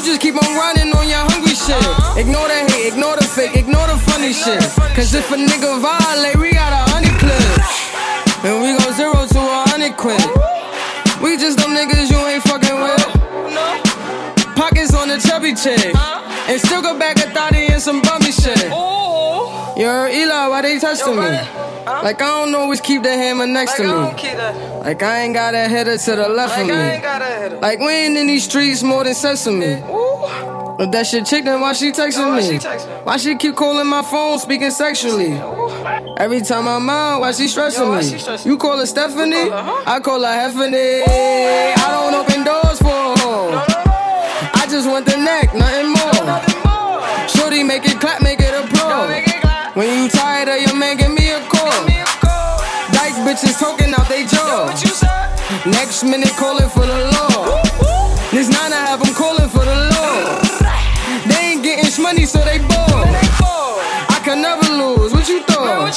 You just keep on running on your hungry shit. Ignore the hate, ignore the fake, ignore the funny shit. Cause if a nigga violate, we got a honey clip. And we go zero to a hundred quid. We just them niggas you ain't fucking with. Pockets on the chubby chick. And still go back a thotty and some bummy shit. Yo, Eli, why they testing me? Like I don't always keep the hammer next to me. Like I ain't got a header to the left of me. Like we ain't in these streets more than sesame. If that shit chick, then why she texting me? Why she keep calling my phone, speaking sexually? Every time I'm out, why she stressing me? You call her Stephanie? I call her Heffany. I don't open doors for a hoe. I just want the neck, nothing more. Make it clap, make it applaud. When you tired of your man, give me a call. Dyke bitches talking out they jaw. Next minute calling for the law. This nine I have them calling for the law. They ain't getting money, so they bored. I can never lose. What you thought?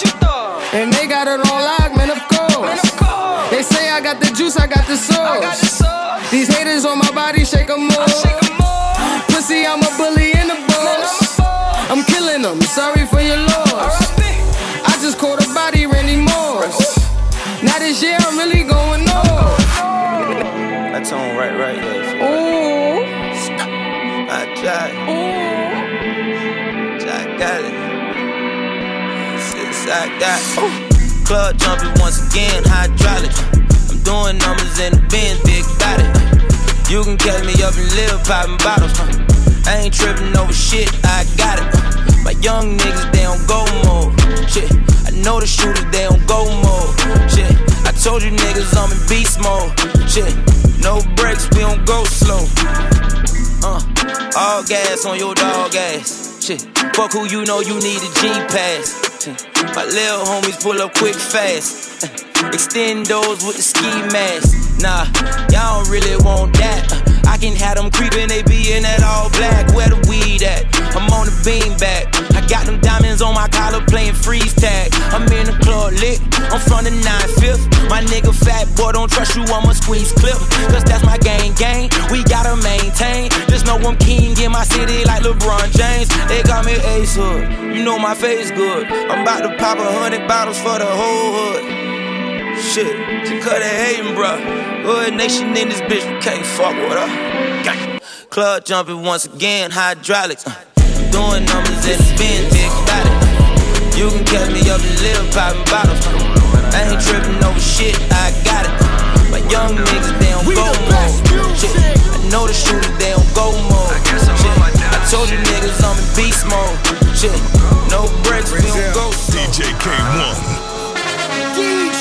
And they got it on lock, man. Of course. They say I got the juice, I got the sauce. These haters on my body, shake 'em off. Pussy, I'm a bully and a boss. I'm them. Sorry for your loss. I just caught a body, Randy Moss. Now this year I'm really going off. That tone right, right there. Ooh. I tried. I got it. Since I got it. Club jumping once again, hydraulic. I'm doing numbers in the Benz, big body. You can catch me up in Lil popping bottles. I ain't tripping over shit, I got it. My young niggas, they don't go mode. Shit, I know the shooters, they don't go mode. Shit, I told you niggas I'm in beast mode. Shit, no brakes, we don't go slow. Uh, all gas on your dog ass. Shit, fuck who you know you need a G pass. My little homies pull up quick fast. Extend those with the ski mask. Nah, y'all don't really want that. Can have them creeping, they be in that all black. Where the weed at? I'm on the beam back. I got them diamonds on my collar playing freeze tag. I'm in the club lit, I'm from the 9 5th. My nigga fat boy, don't trust you, I'ma squeeze clip. Cause that's my gang gang, we gotta maintain. Just know I'm king in my city like LeBron James. They got me Ace Hood, you know my face good. I'm about to pop a hundred bottles for the whole hood. Shit, to cut it hating, bruh. Hood nation in this bitch, we can't fuck with her. Club jumping once again, hydraulics. Uh, I'm doing numbers in the bin, big it. You can catch me up in little popping bottles. I ain't tripping over shit, I got it. My young niggas, they don't go mode. Shit, I know the shooters, they don't go mode. Shit, I told you niggas I'm in beast mode. Shit, no breaks, we don't go slow. DJ Kay-One.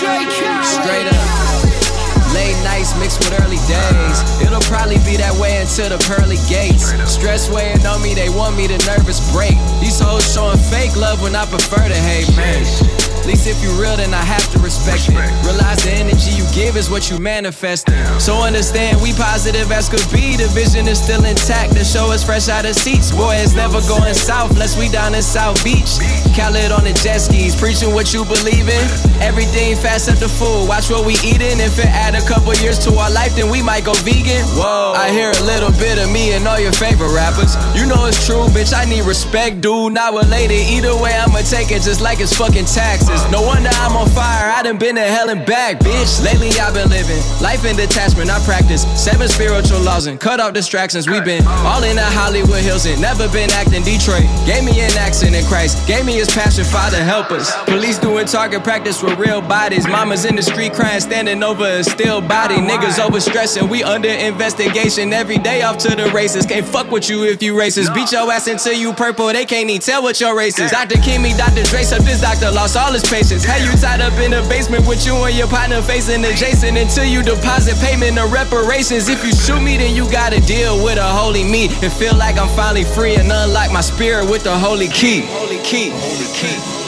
Straight up. Late nights mixed with early days. It'll probably be that way until the pearly gates. Stress weighing on me, they want me to nervous break. These hoes showing fake love when I prefer to hate, man. At least if you real, then I have to respect it. Realize the energy you give is what you manifest. So understand we positive as could be. The vision is still intact. The show is fresh out of seats. Boy, it's never going south unless we down in South Beach. Khaled on the jet skis, preaching what you believe in. Everything fast up the food. Watch what we eating. If it add a couple years to our life, then we might go vegan. Whoa. I hear a little bit of me and all your favorite rappers. You know it's true, bitch. I need respect, dude. Not related. Either way, I'ma take it just like it's fucking taxes. No wonder I'm on fire. I done been to hell and back, bitch. Lately I've been living life in detachment. I practice seven spiritual laws and cut off distractions. We've been all in the Hollywood Hills and never been acting Detroit. Gave me an accent in Christ. Gave me his passion, Father help us. Police doing target practice with real bodies. Mamas in the street crying, standing over a still body. Niggas overstressing. We under investigation every day off to the races. Can't fuck with you if you racist. Beat your ass until you purple. They can't even tell what your race is. Dr. Kimmy, Dr. Dre, so this doctor lost all his patience. How you tied up in the basement with you and your partner facing adjacent until you deposit payment of reparations. If you shoot me, then you gotta deal with a holy me and feel like I'm finally free and unlock my spirit with the holy key. Holy key. Holy key.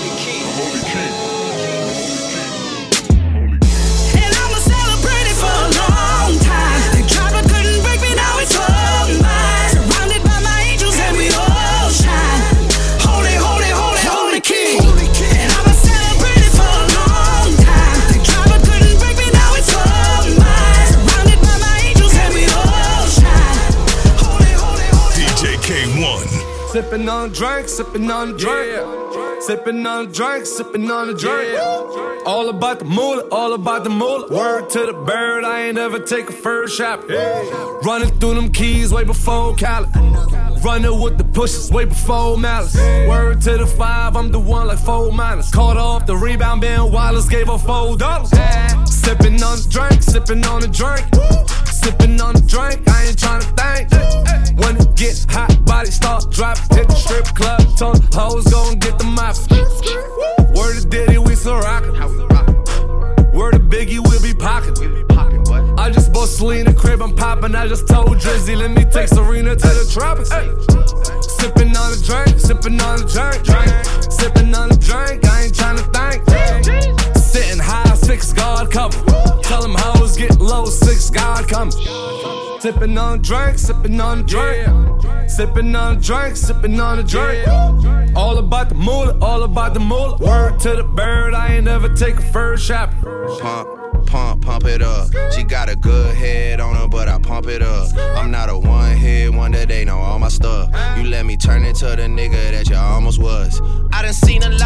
Sipping on a drink, sipping on a drink. Sipping on a drink, sipping on a drink. All about the moolah, all about the moolah. Word to the bird, I ain't ever take a first shot. Running through them keys way before Cali. Running with the pushes way before malice. Word to the five, I'm the one like four minus. Caught off the rebound, Ben Wallace gave her four dollars. Sipping on the drink, sipping on the drink. Sipping on the drink, I ain't tryna think. When it get hot, body start dropping. Hit the strip club, the hoes gon' get the mop. Word to Diddy, we still rockin'. Word to Biggie, we'll be pocketin'. I just bought Selena crib, I'm poppin'. I just told Drizzy, let me take Serena to the tropics. Sippin' on a drink, sippin' on a drink, drink. Sippin' on a drink, I ain't tryna think. Sitting high, six guard cover. Tell them hoes get low, six God come. Sippin' on drink, sippin' on a drink. Sippin' on a drink, sippin' on a drink. All about the moolah, all about the moolah. Word to the bird, I ain't never take a first shot. Pump, pump, pump it up. She got a good head on her, but I pump it up. I'm not a one hit wonder, they know all my stuff. You let me turn into the nigga that you almost was. I done seen a lot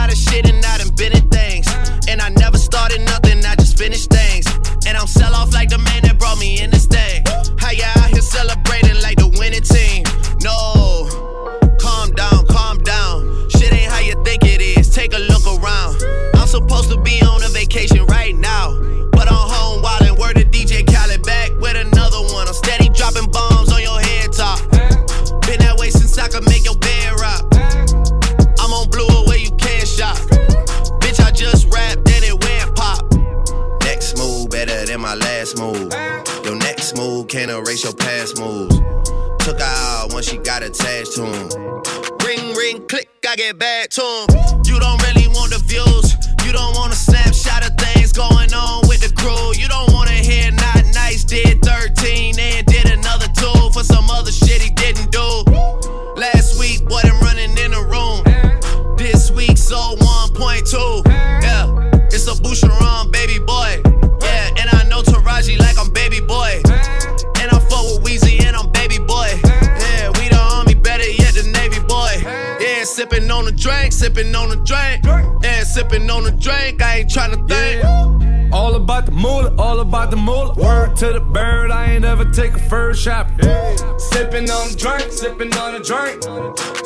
the mullet. Word to the bird, I ain't ever take a first shot. Yeah. Sipping on a drink, sipping on a drink,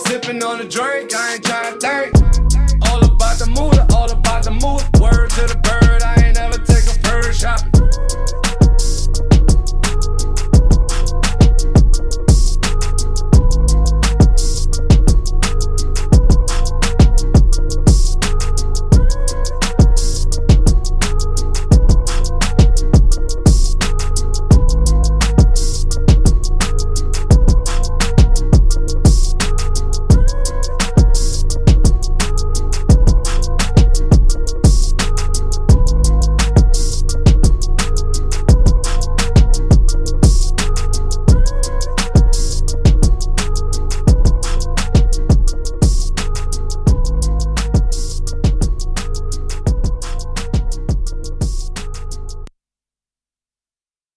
sipping on a drink. I ain't trying to think. All about the mood, all about the mood. Word to the bird, I ain't ever take a first shot.